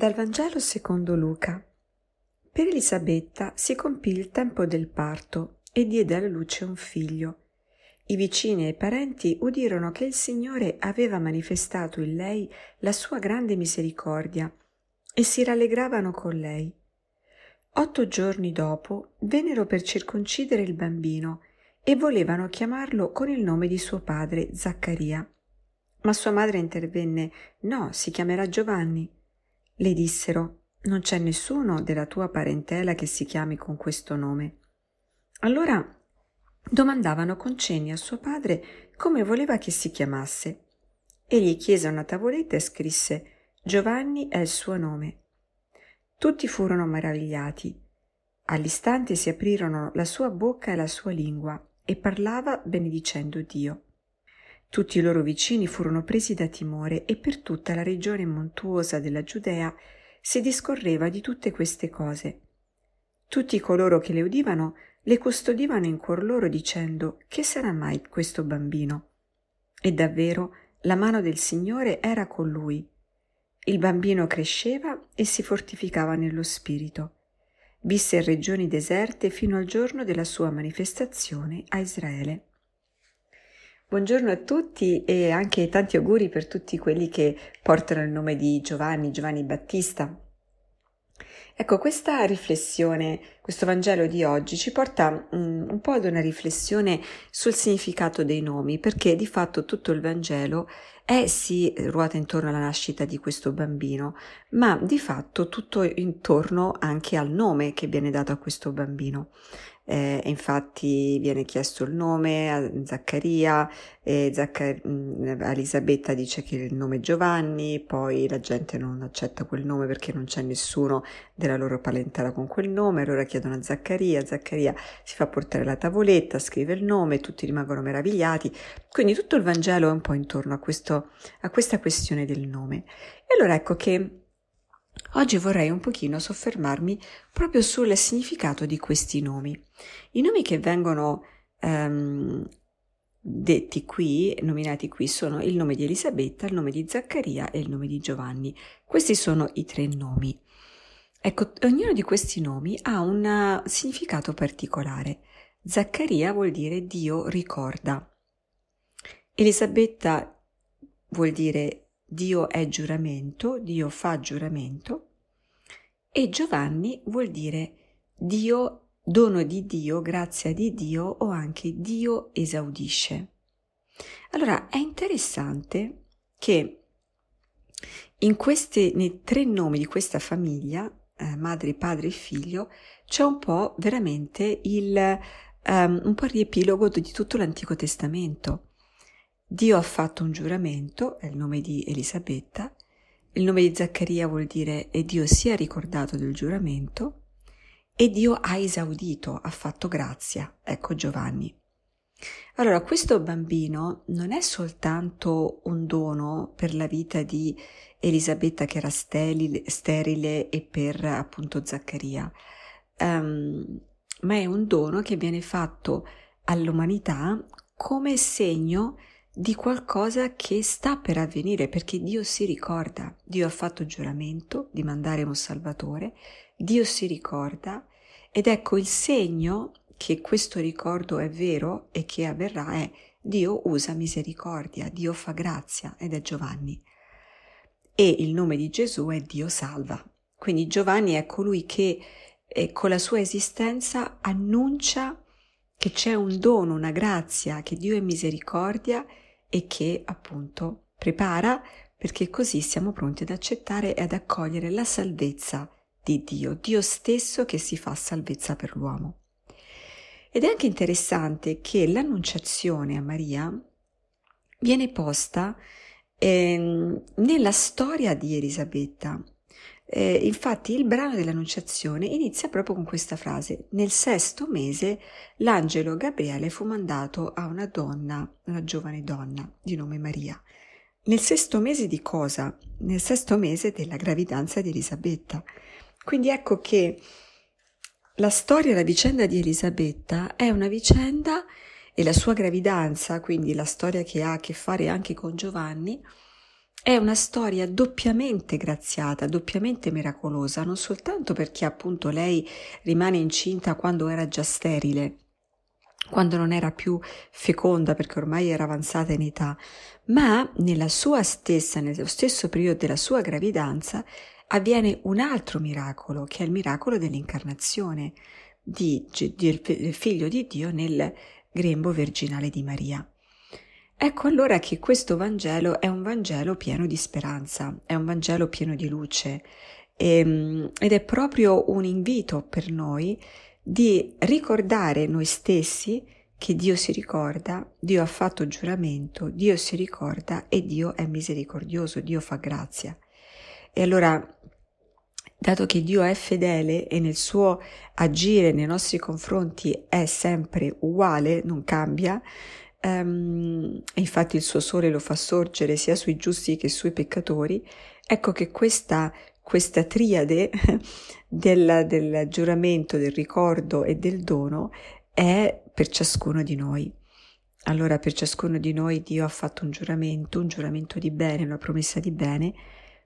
Dal Vangelo secondo Luca. Per Elisabetta si compì il tempo del parto e diede alla luce un figlio. I vicini e i parenti udirono che il Signore aveva manifestato in lei la sua grande misericordia e si rallegravano con lei. Otto giorni dopo vennero per circoncidere il bambino e volevano chiamarlo con il nome di suo padre Zaccaria. Ma sua madre intervenne No, si chiamerà Giovanni. Le dissero Non c'è nessuno della tua parentela che si chiami con questo nome. Allora domandavano con cenni a suo padre come voleva che si chiamasse. Egli chiese una tavoletta e scrisse Giovanni è il suo nome. Tutti furono meravigliati. All'istante si aprirono la sua bocca e la sua lingua, e parlava benedicendo Dio. Tutti i loro vicini furono presi da timore e per tutta la regione montuosa della Giudea si discorreva di tutte queste cose. Tutti coloro che le udivano le custodivano in cuor loro dicendo che sarà mai questo bambino? E davvero la mano del Signore era con lui il bambino cresceva e si fortificava nello spirito. Visse in regioni deserte fino al giorno della sua manifestazione a Israele. Buongiorno a tutti e anche tanti auguri per tutti quelli che portano il nome di Giovanni, Giovanni Battista. Ecco, questa riflessione, questo Vangelo di oggi ci porta um, un po' ad una riflessione sul significato dei nomi, perché di fatto tutto il Vangelo è si ruota intorno alla nascita di questo bambino, ma di fatto tutto intorno anche al nome che viene dato a questo bambino eh, infatti viene chiesto il nome a Zaccaria, e Zaccar- Elisabetta dice che il nome è Giovanni, poi la gente non accetta quel nome perché non c'è nessuno della loro parentela con quel nome, allora chiedono a Zaccaria, Zaccaria si fa portare la tavoletta, scrive il nome, tutti rimangono meravigliati, quindi tutto il Vangelo è un po' intorno a, questo, a questa questione del nome. E allora ecco che Oggi vorrei un pochino soffermarmi proprio sul significato di questi nomi. I nomi che vengono um, detti qui, nominati qui, sono il nome di Elisabetta, il nome di Zaccaria e il nome di Giovanni. Questi sono i tre nomi. Ecco, ognuno di questi nomi ha un significato particolare. Zaccaria vuol dire Dio ricorda. Elisabetta vuol dire Dio è giuramento, Dio fa giuramento, e Giovanni vuol dire Dio, dono di Dio, grazia di Dio o anche Dio esaudisce. Allora è interessante che in questi, nei tre nomi di questa famiglia, eh, madre, padre e figlio, c'è un po' veramente il, um, un po' il riepilogo di tutto l'Antico Testamento. Dio ha fatto un giuramento, è il nome di Elisabetta, il nome di Zaccaria vuol dire e Dio si è ricordato del giuramento e Dio ha esaudito, ha fatto grazia, ecco Giovanni. Allora, questo bambino non è soltanto un dono per la vita di Elisabetta che era sterile, sterile e per appunto Zaccaria, um, ma è un dono che viene fatto all'umanità come segno di qualcosa che sta per avvenire perché Dio si ricorda, Dio ha fatto giuramento di mandare un Salvatore, Dio si ricorda ed ecco il segno che questo ricordo è vero e che avverrà è Dio usa misericordia, Dio fa grazia ed è Giovanni. E il nome di Gesù è Dio salva. Quindi Giovanni è colui che eh, con la sua esistenza annuncia che c'è un dono, una grazia, che Dio è misericordia e che appunto prepara perché così siamo pronti ad accettare e ad accogliere la salvezza di Dio, Dio stesso che si fa salvezza per l'uomo. Ed è anche interessante che l'annunciazione a Maria viene posta eh, nella storia di Elisabetta, eh, infatti il brano dell'Annunciazione inizia proprio con questa frase. Nel sesto mese l'angelo Gabriele fu mandato a una donna, una giovane donna di nome Maria. Nel sesto mese di cosa? Nel sesto mese della gravidanza di Elisabetta. Quindi ecco che la storia, la vicenda di Elisabetta è una vicenda e la sua gravidanza, quindi la storia che ha a che fare anche con Giovanni, è una storia doppiamente graziata, doppiamente miracolosa, non soltanto perché appunto lei rimane incinta quando era già sterile, quando non era più feconda perché ormai era avanzata in età, ma nella sua stessa, nello stesso periodo della sua gravidanza, avviene un altro miracolo, che è il miracolo dell'incarnazione di, del figlio di Dio nel grembo virginale di Maria. Ecco allora che questo Vangelo è un Vangelo pieno di speranza, è un Vangelo pieno di luce e, ehm, ed è proprio un invito per noi di ricordare noi stessi che Dio si ricorda, Dio ha fatto giuramento, Dio si ricorda e Dio è misericordioso, Dio fa grazia. E allora, dato che Dio è fedele e nel suo agire nei nostri confronti è sempre uguale, non cambia, Um, infatti il suo sole lo fa sorgere sia sui giusti che sui peccatori, ecco che questa, questa triade del, del giuramento, del ricordo e del dono è per ciascuno di noi. Allora per ciascuno di noi Dio ha fatto un giuramento, un giuramento di bene, una promessa di bene,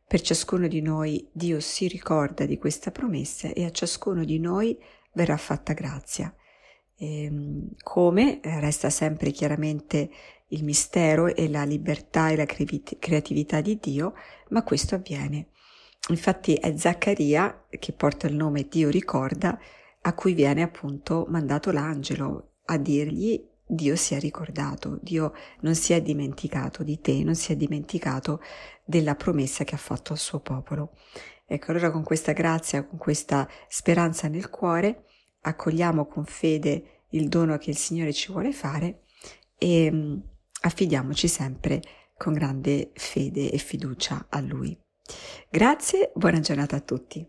per ciascuno di noi Dio si ricorda di questa promessa e a ciascuno di noi verrà fatta grazia. Ehm, come eh, resta sempre chiaramente il mistero e la libertà e la creatività di Dio, ma questo avviene. Infatti è Zaccaria, che porta il nome Dio ricorda, a cui viene appunto mandato l'angelo a dirgli Dio si è ricordato, Dio non si è dimenticato di te, non si è dimenticato della promessa che ha fatto al suo popolo. Ecco, allora con questa grazia, con questa speranza nel cuore, accogliamo con fede il dono che il Signore ci vuole fare e mm, affidiamoci sempre con grande fede e fiducia a Lui. Grazie, buona giornata a tutti.